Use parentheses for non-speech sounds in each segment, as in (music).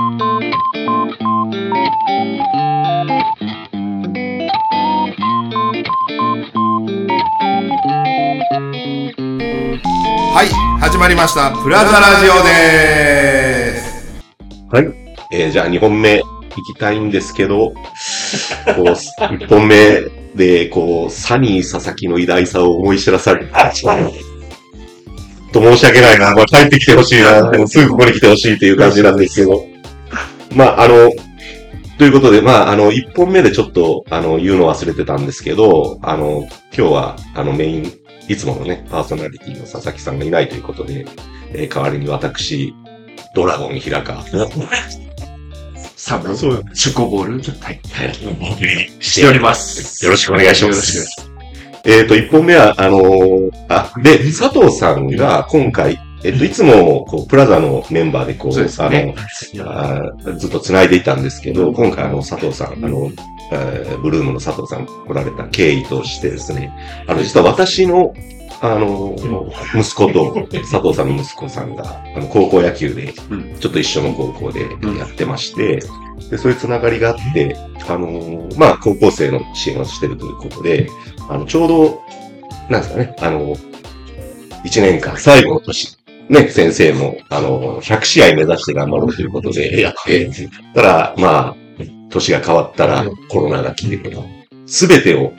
はい、始まりました。プラザラジオです。はい。えーじゃあ2本目行きたいんですけど、(laughs) こう、1本目で、こう、サニー佐々木の偉大さを思い知らされた。と申し訳ないな。まあ、帰ってきてほしいな。でもすぐここに来てほしいっていう感じなんですけど。まあ、あの、ということで、まあ、あの、1本目でちょっと、あの、言うの忘れてたんですけど、あの、今日は、あの、メイン、いつものね、パーソナリティの佐々木さんがいないということで、えー代わりに私、ドラゴン平川。サブ、チョコボール、はい、はい。しております。よろしくお願いしますよろしくお願いします。えっ、と、一本目は、あのーあ、で、佐藤さんが今回、えっと、いつも、こう、プラザのメンバーで、こう、そうですあの、ね。あーずっと繋いでいたんですけど、今回、あの、佐藤さん、あの、えーブルームの佐藤さん来られた経緯としてですね、あの、実は私の、あの、息子と、佐藤さんの息子さんが、あの、高校野球でうん、ちょっと一緒の高校でやってまして、で、そういうつながりがあって、あの、まあ、高校生の支援をしてるということで、あの、ちょうど、なんですかね、あの、1年間、最後の年、ね、先生も、あの、100試合目指して頑張ろうということでやって、ただ、まあ、年が変わったらコロナが来て、すべてを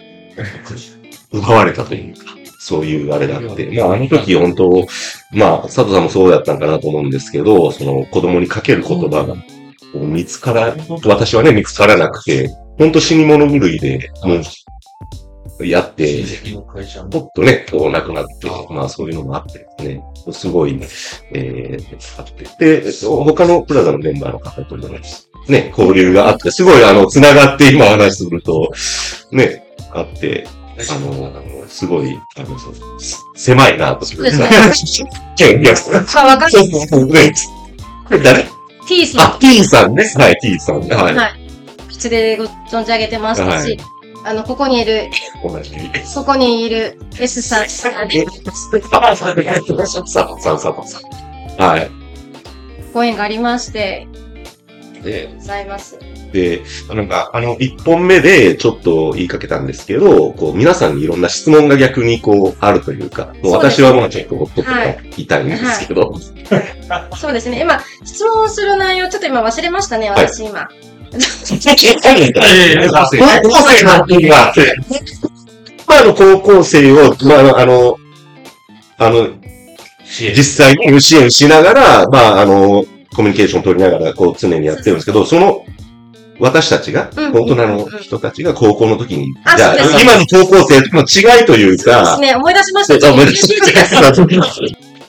奪われたというか、そういうあれがあって、まあ、あの時本当、まあ、佐藤さんもそうだったんかなと思うんですけど、その子供にかける言葉が、見つから、私はね、見つからなくて、本当死に物狂いで、もう、やって、もっとね、こう亡くなって、まあそういうのもあってですね、すごい、えー、あって、で、他のプラザのメンバーの方ともね、ね、交流があって、すごいあの、繋がって今話すると、ね、あって、あの、すごい、あの、そうす狭いなと。そうですねいや、(laughs) あ、わかる。ね、誰？T さあ、T さんね。はい、T さん。はい。ん。はい。口でご存じ上げてましたはし、あの、ここにいる、同じ。ここにいる S さん、あ、さん、さん、さん、さん。はい。ご縁がありまして、で、ございます。で、なんか、あの、一本目でちょっと言いかけたんですけど、こう、皆さんにいろんな質問が逆にこう、あるというか、もう私はもうちょっと、とはい言いたいんですけど、そうですね。今、質問する内容、ちょっと今忘れましたね、はい私今。高校生の時が、まあ、あの、高校生を、まあ、あの、あの、実際に支援しながら、まあ、あの、コミュニケーション取りながら、こう、常にやってるんですけど、その、私たちが、うん大人の人たちが高校の時に、今の高校生との違いというそうでかす、ね、思い出しました。そう思い出し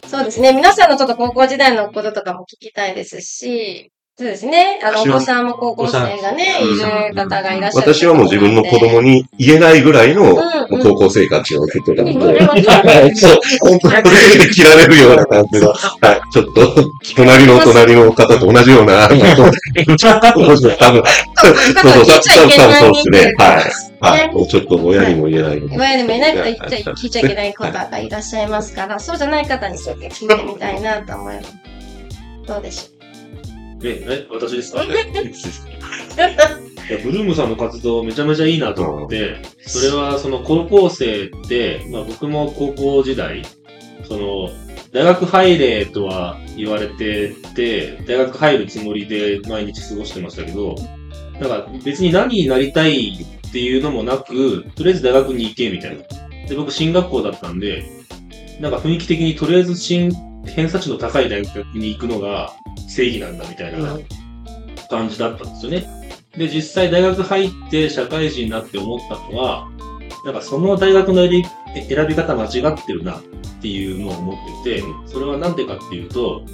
そうですね。皆さんのちょっと高校時代のこととかも聞きたいですし、そうですね。あの、お子さんも高校生がね、いる方がいらっしゃる。私はもう自分の子供に言えないぐらいの、高校生活を送ってたのうんで、はいそう、本当に切られるような感じの、(laughs) はい、ちょっと、隣の隣の方と同じような、(laughs) 多分、そうそう、多分、そうそう、そうですね、はい。はい。もうちょっと親にも言えない。親にもいない方言っちゃい聞いちゃいけない方がいらっしゃいますから、そうじゃない方にちょっと聞いてみたいなと思います。どうでしえ、え、私ですか？いやブルームさんの活動めちゃめちゃいいなと思って、それはその高校生って、まあ僕も高校時代、その、大学入れとは言われてて、大学入るつもりで毎日過ごしてましたけど、なんか別に何になりたいっていうのもなく、とりあえず大学に行けみたいな。で、僕進学校だったんで、なんか雰囲気的にとりあえず新、偏差値の高い大学に行くのが正義なんだみたいな感じだったんですよね。で、実際大学入って社会人になって思ったのは、なんかその大学の選び選び方間違ってるなっていうのを思ってて、それはなんでかっていうと、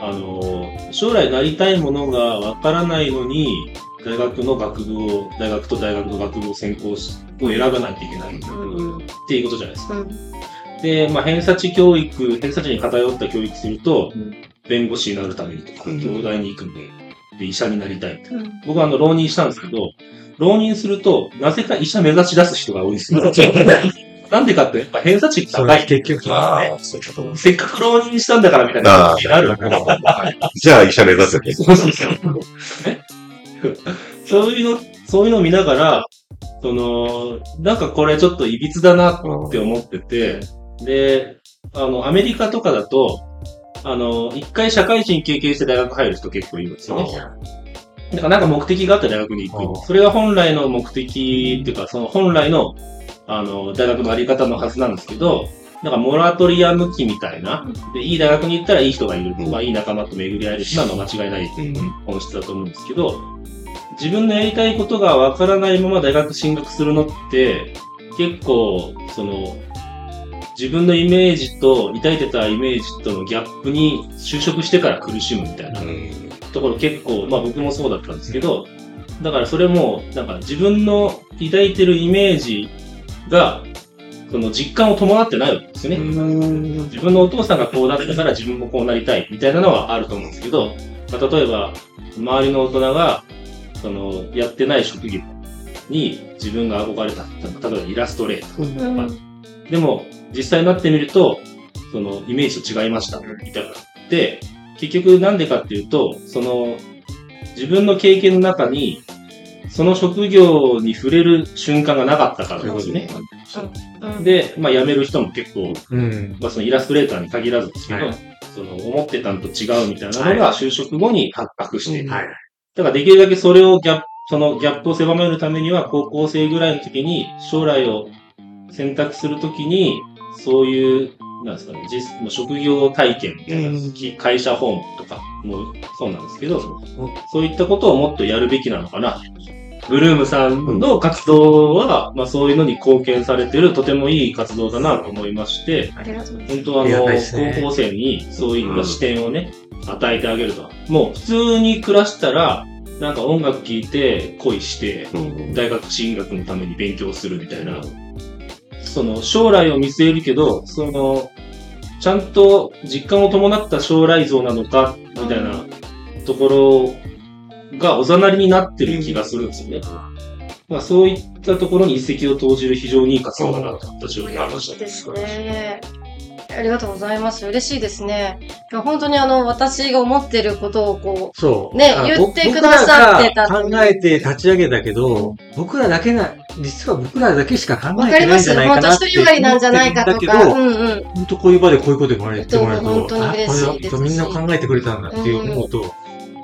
あの、将来なりたいものがわからないのに、大学の学部を、大学と大学の学部を専攻し、を選ばないといけないっていうことじゃないですか。うんで、まあ、偏差値教育、偏差値に偏った教育すると、弁護士になるためにとか、うん東大に行くんで、で、医者になりたいと。うん僕はあの、浪人したんですけど、浪人すると、なぜか医者目指し出す人が多いんですよ。なんでかって、やっぱ偏差値高い。結局、ああ、そういうこと。せっかく浪人したんだからみたいな気になる。じゃあ医者目指せて。そうそうそう。ねそういうの、そういうのを見ながら、その、なんかこれちょっと歪だなって思ってて、で、あの、アメリカとかだと、あの、一回社会人経験して大学入る人結構いるんですよね。だからなんか目的があって大学に行く。それが本来の目的っていうか、その本来の、あの、大学のあり方のはずなんですけど、なんかモラトリアム期みたいな。で、いい大学に行ったらいい人がいる。うんまあいい仲間と巡り合えるし、なのは間違いない本質だと思うんですけど、自分のやりたいことがわからないまま大学進学するのって、結構、その、自分のイメージと、抱いてたイメージとのギャップに就職してから苦しむみたいなうんところ結構、まあ僕もそうだったんですけど、だからそれも、なんか自分の抱いてるイメージが、その実感を伴ってないわけですよね。自分のお父さんがこうだったから自分もこうなりたいみたいなのはあると思うんですけど、まあ、例えば、周りの大人が、その、やってない職業に自分が憧れた。例えばイラストレーター。うんでも、実際になってみると、その、イメージと違いました。みたいな。で、結局なんでかっていうと、その、自分の経験の中に、その職業に触れる瞬間がなかったからなんですよね。うんで、まあ辞める人も結構うん。まあ、そのイラストレーターに限らずですけど、はいその思ってたのと違うみたいなのが就職後に発覚している。はい。だからできるだけそれをギャップ、そのギャップを狭めるためには高校生ぐらいの時に将来を選択するときに、そういう、なんですかね、実もう職業体験みたいな、会社訪問とかもそうなんですけど、そういったことをもっとやるべきなのかな。ブルームさんの活動は、まあそういうのに貢献されてるとてもいい活動だなと思いまして。本当はあの、ね。高校生にそういった視点をね、与えてあげると。もう普通に暮らしたら、なんか音楽聴いて恋して、うん。大学進学のために勉強するみたいな、その将来を見据えるけど、その、ちゃんと実感を伴った将来像なのか、みたいなところがおざなりになってる気がするんですよね。まあそういったところに一石を投じる非常にいい活動だなと私は思いました。ですね。ありがとうございます。嬉しいですね。本当にあの、私が思ってることをこそう。あね言ってくださってた考えて立ち上げたけど、僕らだけな、実は僕らだけしかう、考。えてないんじゃない本当かなって一人よがりなんじゃないかとか。思ってるんだけど、うんうん。本当こういう場でこういうこと言われてもらえると、本当に嬉しいですしあこれはみんな考えてくれたんだっていう思うと、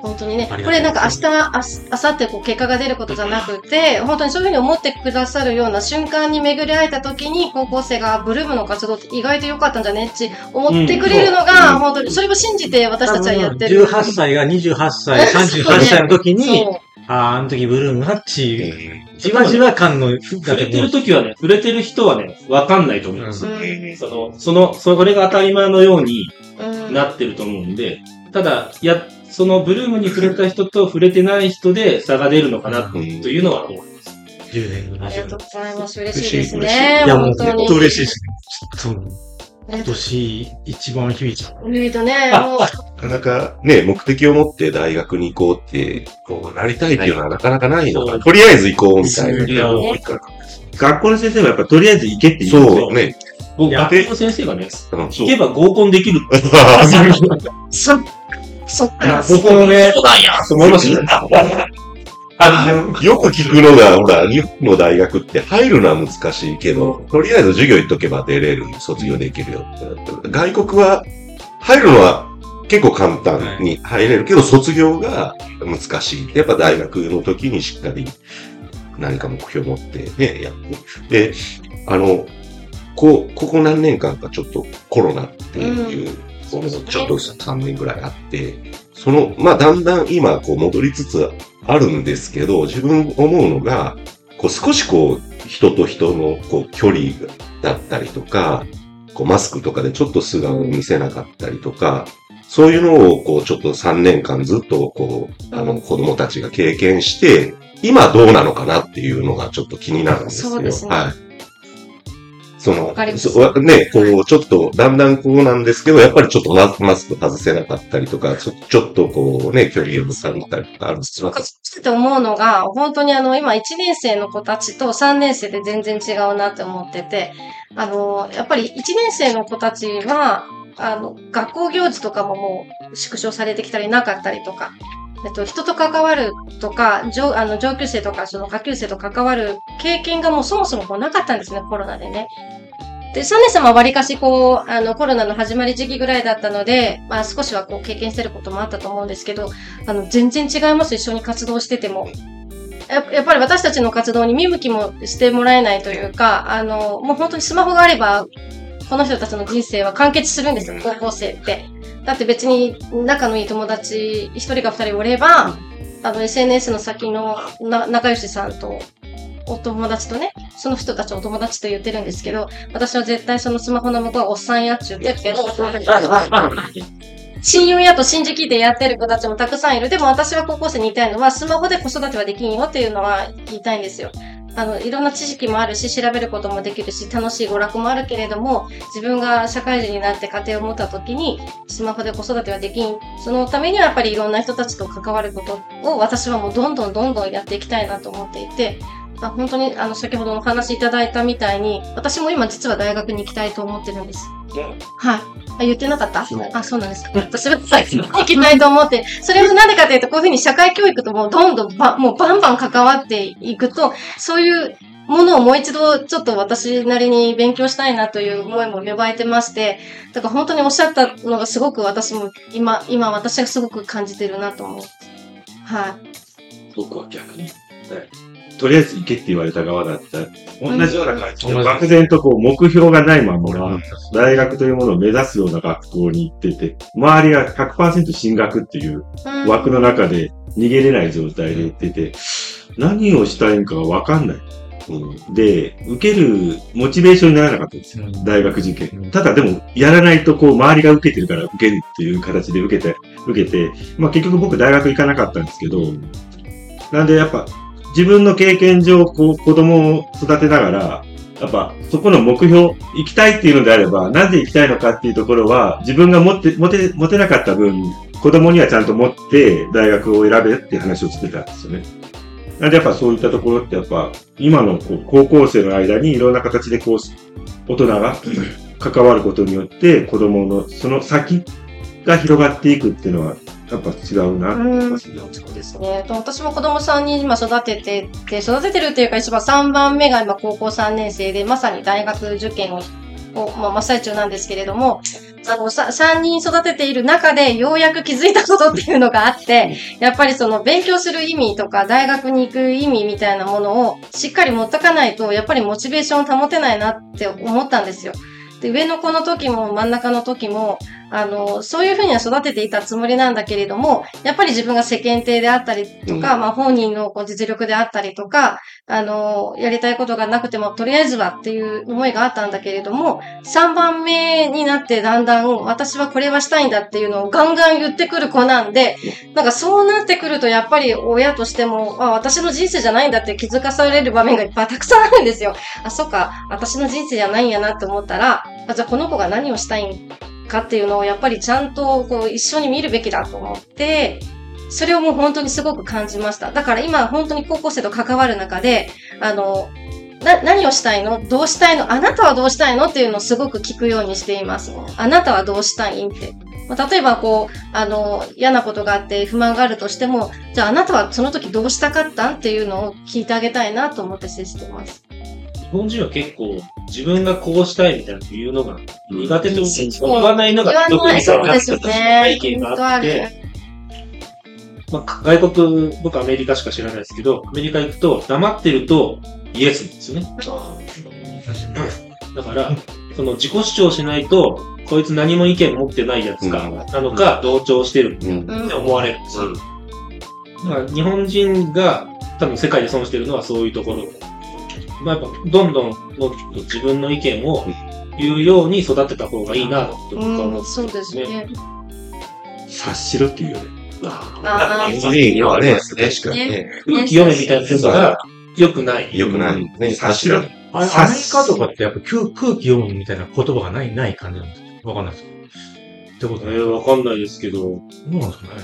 本当にね。これなんか明日、明日、明後日こう結果が出ることじゃなくて、本当にそういうふうに思ってくださるような瞬間に巡り会えた時に、高校生がブルームの活動って意外と良かったんじゃねって思ってくれるのが、本当に、それを信じて私たちはやってる。18歳が28歳、38歳の時に、ああ、あの時ブルームがっち、じわじわ感の、だ触れてる時はね、触れてる人はね、わかんないと思うんですよ。うんその、その、それが当たり前のようにうんなってると思うんで、ただ、や、そのブルームに触れた人と触れてない人で差が出るのかなというのは思います。10年のありがとうございます。嬉しいです嬉しいね。いや、もう本当に。嬉しいですね。今年一番響いた。見るとね、もう、なかなかね、目的を持って大学に行こうって、こうなりたいっていうのはなかなかないのはいが、とりあえず行こうみたいな。学校の先生はやっぱとりあえず行けって言うんですよ。そうね。僕、学校の先生がね、うん行けば合コンできるって。そ、(laughs) そっか。僕もね、そうなんやと思いましたね。よく聞くのが、ほら、日本の大学って入るのは難しいけど、とりあえず授業行っとけば出れる、卒業できるよって。なってる外国は、入るのは結構簡単に入れるけど、卒業が難しい。やっぱ大学の時にしっかり何か目標を持ってね、やって。で、あの、こう、ここ何年間かちょっとコロナっていう、こうちょっと3年ぐらいあって、その、まあだんだん今こう戻りつつあるんですけど、自分思うのが、こう少しこう人と人のこう距離だったりとか、こうマスクとかでちょっと素顔を見せなかったりとか、そういうのをこうちょっと3年間ずっとこう、あの子供たちが経験して、今どうなのかなっていうのがちょっと気になるんですよ。そうですねはい。そのそわね、こう、ちょっと、だんだんこうなんですけど、やっぱりちょっとママスク外せなかったりとか、ちょちょっとこうね、距離をされたりとかあるんですよ。って思うのが、本当にあの、今1年生の子たちと3年生で全然違うなって思ってて、あの、やっぱり1年生の子たちは、あの、学校行事とかももう縮小されてきたりなかったりとか、えっと、人と関わるとか、上あの上級生とか、その下級生と関わる経験がもうそもそもこうなかったんですね、コロナでね。で、3年生もわりかしこう、あの、コロナの始まり時期ぐらいだったので、まあ少しはこう経験してることもあったと思うんですけど、あの、全然違います、一緒に活動してても。ややっぱり私たちの活動に見向きもしてもらえないというか、あの、もう本当にスマホがあれば、この人たちの人生は完結するんですよ、高校生って。だって別に仲のいい友達、一人か二人おれば、あの、SNS の先のな仲良しさんと、お友達とね、その人たちお友達と言ってるんですけど、私は絶対そのスマホの向こうはおっさんやっちゅうて言ってるけど、親友やと信じきってやってる子たちもたくさんいる。でも私は高校生に言いたいのは、スマホで子育てはできんよっていうのは言いたいんですよ。あの、いろんな知識もあるし、調べることもできるし、楽しい娯楽もあるけれども、自分が社会人になって家庭を持った時に、スマホで子育てはできん。そのためにはやっぱりいろんな人たちと関わることを、私はもうどんどんどんどんやっていきたいなと思っていて、あ本当に、あの、先ほどのお話いただいたみたいに、私も今実は大学に行きたいと思ってるんです。はい。あ、言ってなかった？あ、そうなんですか。私は行きたいと思って、それもなんでかというと、こういうふうに社会教育ともどんどんば、もうバンバン関わっていくと、そういうものをもう一度ちょっと私なりに勉強したいなという思いも芽生えてまして、だから本当におっしゃったのがすごく私も今、今私がすごく感じてるなと思う。はい。僕は逆に。はいとりあえず行けって言われた側だった。ら、同じような感じで、うん。漠然とこう目標がないまま、大学というものを目指すような学校に行ってて、周りが100%進学っていううん。枠の中で逃げれない状態で行ってて、何をしたいんかがわかんない。うんで、受けるモチベーションにならなかったんですよ。うん。大学受験。うん。ただでも、やらないとこう、周りが受けてるから受けるっていう形で受けて、受けて、まあ結局僕大学行かなかったんですけど、なんでやっぱ、自分の経験上、こう、子供を育てながら、やっぱ、そこの目標、行きたいっていうのであれば、なぜ行きたいのかっていうところは、自分が持って、持て、持てなかった分、子供にはちゃんと持って、大学を選べっていう話をしてたんですよね。なんでやっぱそういったところってやっぱ、今のこう高校生の間にいろんな形でこう、大人が (laughs) 関わることによって、子供のその先が広がっていくっていうのは、やっぱ違うなって思いますね。そうですね。と私も子供さんに今育ててて、育ててるっていうか一番3番目が今高校3年生で、まさに大学受験を、をまあ、真っ最中なんですけれども、あの、さ3人育てている中でようやく気づいたことっていうのがあって、やっぱりその勉強する意味とか大学に行く意味みたいなものをしっかり持っとかないと、やっぱりモチベーションを保てないなって思ったんですよ。で、上の子の時も真ん中の時も、あの、そういうふうには育てていたつもりなんだけれども、やっぱり自分が世間体であったりとか、うんまあ本人のこう実力であったりとか、あの、やりたいことがなくても、とりあえずはっていう思いがあったんだけれども、3番目になってだんだん、私はこれはしたいんだっていうのをガンガン言ってくる子なんで、なんかそうなってくると、やっぱり親としても、あ、私の人生じゃないんだって気づかされる場面がいっぱいたくさんあるんですよ。あ、そっか、私の人生じゃないんやなって思ったら、あじゃあこの子が何をしたいんかっていうのをやっぱりちゃんとこう一緒に見るべきだと思って、それをもう本当にすごく感じました。だから今本当に高校生と関わる中で、あの、な、何をしたいの？どうしたいの？あなたはどうしたいのっていうのをすごく聞くようにしています。あなたはどうしたいんって。例えばこう、あの、嫌なことがあって不満があるとしても、じゃああなたはその時どうしたかったん？っていうのを聞いてあげたいなと思って接してます。日本人は結構自分がこうしたいみたいな言うのが苦手と言わないのが言わない、そうですよね。背景があって。まあ、外国、僕アメリカしか知らないですけど、アメリカ行くと黙ってるとイエスですよね。だから、その自己主張しないと、こいつ何も意見持ってないやつか、うんなのか、同調してるって思われるんですよ。だから日本人が多分世界で損してるのはそういうところ。まあやっぱどんどんもっと自分の意見を言うように育てた方がいいなと僕は思うん、ってそうですね。察しろっていうよね。あーいいよね、確かにね。空気読めみたいなのが良くない。よくない。ね、察しろ。あれアメリカとかってやっぱ空空気読むみたいな言葉がない、ない感じなんですか？わかんないですってことえー、わかんないですけど。そうなんですかね？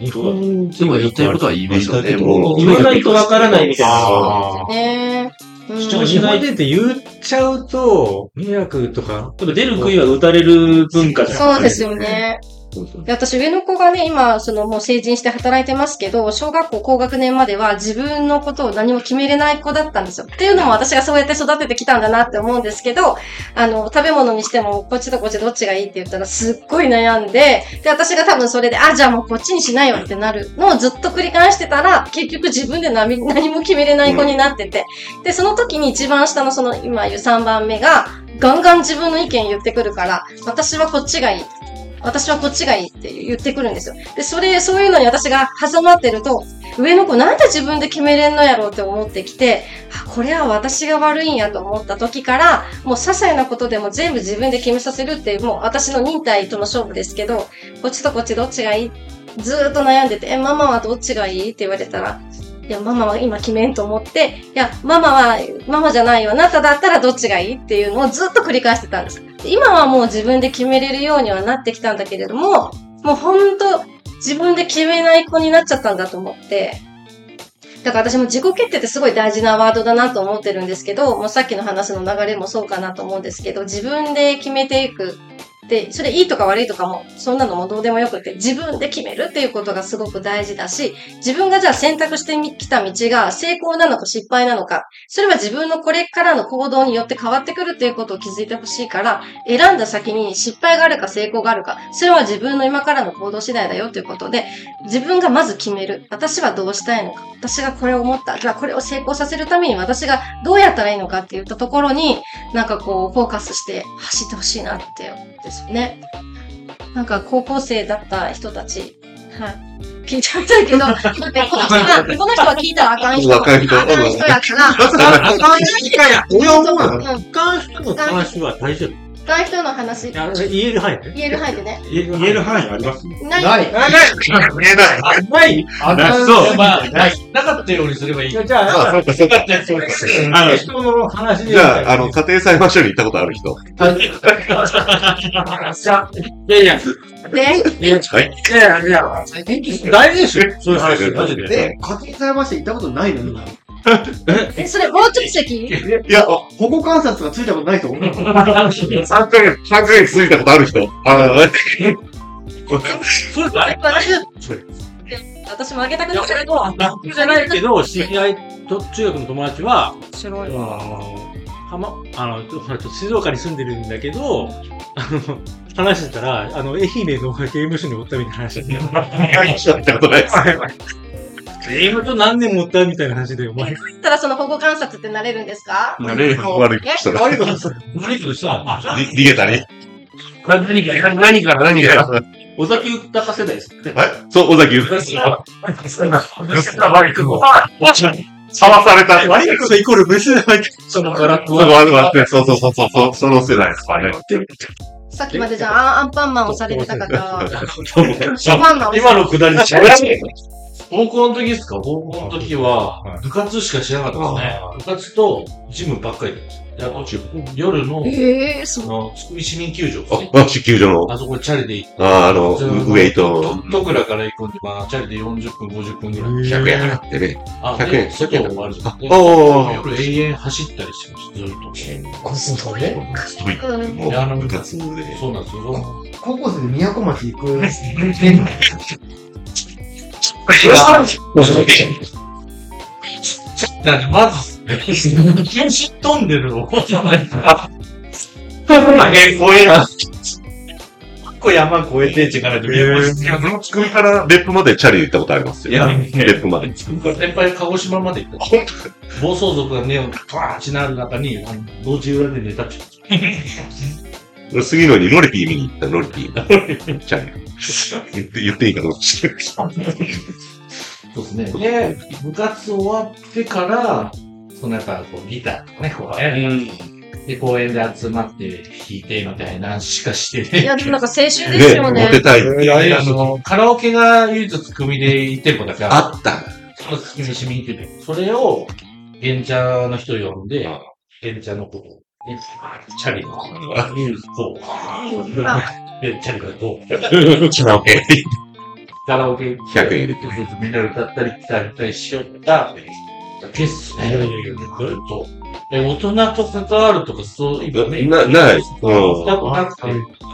日本でも言ってることは言いますよね。もう言わないとわからないみたいな。あーねうん主張日本人って言っちゃうと、迷惑とか、でも出る杭は打たれる文化じゃん。そうですよね。そうそうで私、上の子がね、今、そのもう成人して働いてますけど、小学校高学年までは自分のことを何も決めれない子だったんですよ。っていうのも私がそうやって育ててきたんだなって思うんですけど、あの、食べ物にしても、こっちとこっちどっちがいいって言ったらすっごい悩んで、で、私が多分それで、あ、じゃあもうこっちにしないわってなるのをずっと繰り返してたら、結局自分で何何も決めれない子になってて、で、その時に一番下のその、今言う3番目が、ガンガン自分の意見言ってくるから、私はこっちがいい。私はこっちがいいって言ってくるんですよ。で、それ、そういうのに私が挟まってると、上の子なんで自分で決めれんのやろうって思ってきて、これは私が悪いんやと思った時から、もう些細なことでも全部自分で決めさせるっていう、もう私の忍耐との勝負ですけど、こっちとこっちどっちがいい？ずーっと悩んでて、え、ママはどっちがいいって言われたら、いや、ママは今決めんと思って、いや、ママは、ママじゃないよ。あなただったらどっちがいいっていうのをずっと繰り返してたんです。今はもう自分で決めれるようにはなってきたんだけれども、もうほんと自分で決めない子になっちゃったんだと思って、だから私も自己決定ってすごい大事なワードだなと思ってるんですけど、もうさっきの話の流れもそうかなと思うんですけど、自分で決めていく。で、それいいとか悪いとかも、そんなのもどうでもよくて、自分で決めるっていうことがすごく大事だし、自分がじゃあ選択してきた道が成功なのか失敗なのか、それは自分のこれからの行動によって変わってくるっていうことを気づいてほしいから、選んだ先に失敗があるか成功があるか、それは自分の今からの行動次第だよということで、自分がまず決める。私はどうしたいのか。私がこれを思った。じゃあこれを成功させるために私がどうやったらいいのかって言ったところに、なんかこう、フォーカスして走ってほしいなって思うんですよね。なんか高校生だった人たち、はい。聞いてみたいけど、この人は、この人は聞いたらあかん人。若い人あかん人やから、(laughs) あかん人や。俺は思うな。うん。あかん人の話は大丈夫。あかん人の話い、や言える範囲で。言える範囲でね。言える範囲ありますない。ない。見えない。ないあなそうまあ、ない。なかったようにすればいい。じゃあ、じゃあ、あ、そうか、そうか。あの人の話で。じゃあ、あの、家庭裁判所に行ったことある人。いやいや、で、いや、はい。いやいや、大事でしょそういう話。マジで。で、家庭裁判所行ったことないのに。え、それ、もうちょっと席いや、保護観察がついたことない人。(laughs) 3ヶ月、3ヶ月過ぎたことある人？あ私私もあげたくないけど、楽じゃないけど、知り合いと中学の友達は、白いあの、はま、あの、ほら、ちょっと静岡に住んでるんだけど、あの、話してたら、あの、愛媛の刑務所におったみたいな話で。あ、しったこと (laughs) ないです。刑務所何年もおったみたいな話で、お前。たらその保護観察ってなれるんですか？なれ悪いことしたら。悪いことした。悪いことした。に逃げたり。何か、何から何か尾崎豊世代ですね。い。そう、尾崎優。さされた。悪いことイコール別で入ってそのガラッとそうそうそうそうそうそう、その世代ですかね。さっきまでじゃあアンパンマンをされてた方は、アンパンマンを今のくだりで高校の時ですか？高校の時は、部活しかしなかったですね。部活とジムばっかりです。夜の、ええそう。あの、つくび市民球場ですね。あ、地球上の、あそこでチャリで行って。あ、あの、ウェイト、とくらから行くんで、まあ、チャリで40分、50分ぐらい。100円払ってね。あ、100で、円外を回るじゃん。でおー夜永遠走ったりしてました、ずっと。ストイックうんもう部活で。そうなんですよ。高校生で都町行く。(laughs) だってまず、禁止飛んでるの。ここ山越えて力で見えます。いや、その作りから別府までチャリで行ったことありますよ。別府まで。先輩鹿児島まで行った。暴走族がね、バーッチなる中に、あの、道中裏で寝たっちゃう。次のにロリピー見に行った、ロリピー。チャリ。言って、言っていいかどうか知らないそうですね。で、部活終わってから、そのやっぱこうギターとかね、こうね。で、公園で集まって弾いてみたいなしかしていや、でもなんか青春ですね、よねモ。テたい。であの、カラオケが唯一組で1店舗だけああった。その月見市民球で。それを、現茶の人呼んで、エンチャのこと。ねチャリのそう。で、チャリがどう？カラオケ。カラオケ行って100円入れてみんなで歌ったり来たりしよっただけっすね。ずっと。で、大人と関わるとか、そういうね。な、ない。うん。したことなくて、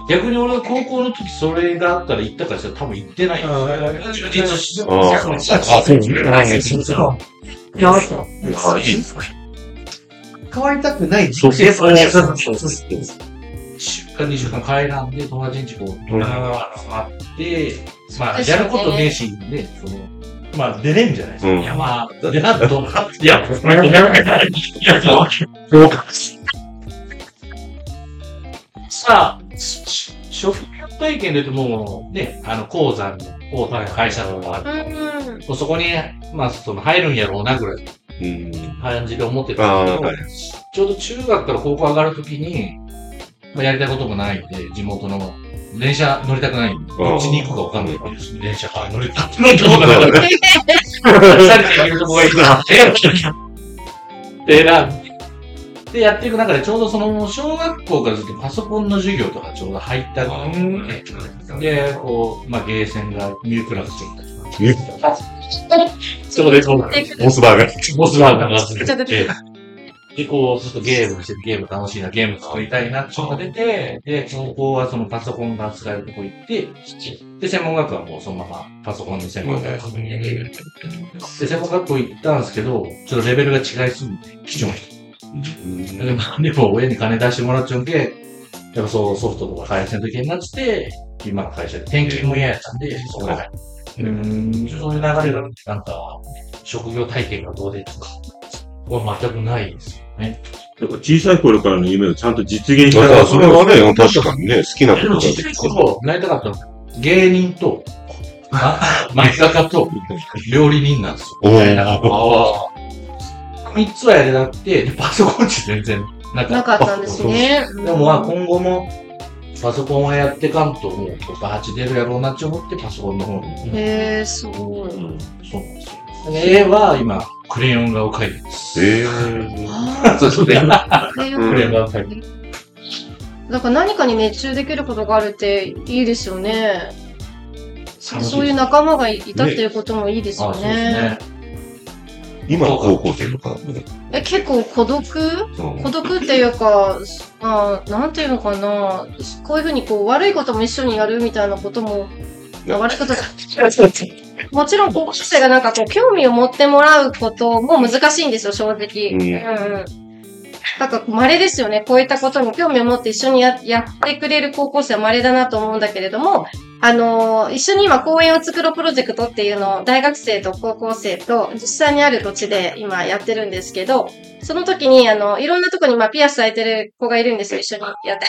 逆に俺が高校の時それがあったら行ったかしたら多分行ってない。充実してああ、そうですね。いや、あいいですね。変わりたくない。そうそうそうそうそうそう。一週間、二週間帰らんで、友達んちこう、飲みながらって、まあ、やることねえし、ね、その、まあ、出れんじゃないですか。うんいや、まあ、で、なんと、いや、いや、いや、そうか。さあ、職業体験で言うともう、ね、あの、鉱山の、大手の会社とかあるそこに、まあ、その、入るんやろうな、ぐらいうん。感じで思ってたけど、はい。ちょうど中学から高校上がるときに、まあ、やりたいこともないんで、地元の電車乗りたくないどっちに行くかわかんない電車乗りたくないとこだから、(laughs) 二人で行けるとこがいい。なって。(laughs) で、選んで、で、やっていく中で、ちょうどその、小学校からずっとパソコンの授業とかちょうど入ったので、で、こう、まあ、ゲーセンがミュークラブしてた。そこで、そうですモスバーガー。ボスバーガーが出ちょっとて、で、こう、ずっとゲームしてて、ゲーム楽しいな、ゲーム作りたいなっていうのが出て、で、高校はそのパソコンが使えるとこ行って、で、専門学校はもうそのままパソコンの専門学校に行って、で、専門学校行ったんですけど、ちょっとレベルが違いすぎて、貴重な人。でも、でも親に金出してもらっちゃうんけ、やっぱそうソフトとか開発の時になってて、今の会社で転勤も嫌やったんで、そこうーん、そういう流れが、なんか、職業体験がどうでとか、これ全くないですよね。だから小さい頃からの夢をちゃんと実現した。だからそれはね、確かにね、好きなことができて小さい頃、なりたかったの芸人と、ま、(laughs) 漫画家と、料理人なんですよ。おみたいなー三つはやれなくて、でパソコンって全然なかなった。かったんですね。でもまあ今後も、パソコンはやってかんと、もう、バチ出るやろうなって思って、パソコンの方に。へえ、すごい。そうなんですよ。絵は今、クレヨン画を描いてます。ええ。あそうそうね。あ、クレヨン画を描いてだから何かに熱中できることがあるっていいですよね。そういう仲間がいたっていうこともいいですよあ、そうですねね。。今の高校生とか、え、結構孤独？うん孤独っていうか、あなんていうのかな。こういうふうにこう悪いことも一緒にやるみたいなことも、まあ悪いことだ。もちろん高校生がなんかこう興味を持ってもらうことも難しいんですよ、正直。うんうんうん。なんか稀ですよね。こういったことに興味を持って一緒にややってくれる高校生は稀だなと思うんだけれども、あのー一緒に今公園を作ろうプロジェクトっていうのを大学生と高校生と実際にある土地で今やってるんですけど、その時にあの、いろんなとこにまあピアス咲いてる子がいるんですよ、一緒にやって。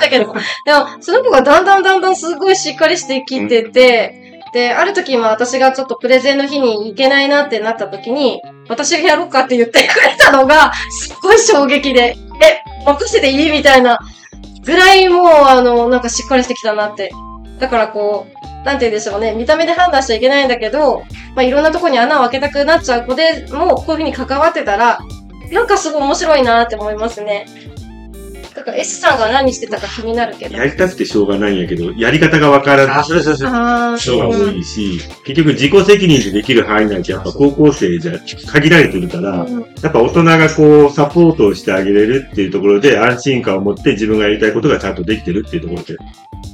だけど、(laughs) でも、その子がだんだんだんだんすごいしっかりしてきてて、で、ある時今私がちょっとプレゼンの日に行けないなってなった時に、私がやろうかって言ってくれたのが、すっごい衝撃で、え、任せていい？みたいなぐらいもう、あの、なんかしっかりしてきたなって。だからこう、なんて言うんでしょうね。見た目で判断しちゃいけないんだけど、まあ、いろんなとこに穴を開けたくなっちゃう子でも、こういうふうに関わってたら、なんかすごい面白いなって思いますね。だから S さんが何してたか気になるけど。やりたくてしょうがないんやけど、やり方がわからない人が多ーいし、結局自己責任でできる範囲なんてやっぱ高校生じゃ限られてるから、うん。やっぱ大人がこうサポートをしてあげれるっていうところで安心感を持って自分がやりたいことがちゃんとできてるっていうところで、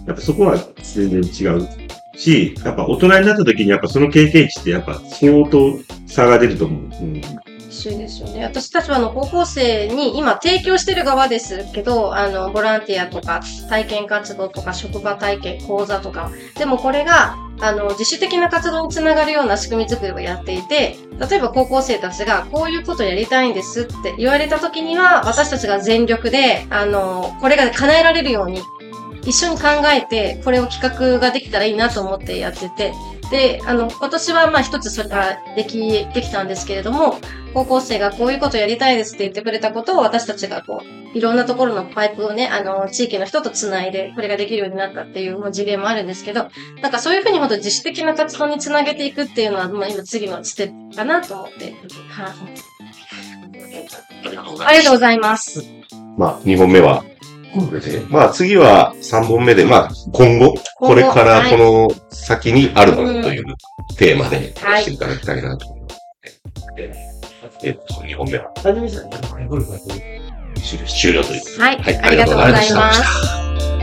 やっぱそこは全然違うし、やっぱ大人になった時にやっぱその経験値ってやっぱ相当差が出ると思う。うん一緒ですよね。私たちはあの高校生に今提供してる側ですけど、あの、ボランティアとか体験活動とか職場体験講座とか。でもこれが、あの、自主的な活動につながるような仕組み作りをやっていて、例えば高校生たちがこういうことやりたいんですって言われた時には、私たちが全力で、あの、これが叶えられるように、一緒に考えて、これを企画ができたらいいなと思ってやってて、で、あの、今年はまあ一つそれができ、できたんですけれども、高校生がこういうことやりたいですって言ってくれたことを私たちがこう、いろんなところのパイプをね、あの、地域の人と繋いで、これができるようになったっていうもう事例もあるんですけど、なんかそういうふうにほんと自主的な活動につなげていくっていうのは、まあ今次のステップかなと思って、はい。ありがとうございます。ありがとうございます。まあ、2本目は、これで。まあ、次は3本目で、まあ、今後、これからはいこの先にあるものというテーマで話していただきたいなと思います。えっと、2本目は？終了終了ということで。はい、はいありがとうございま。した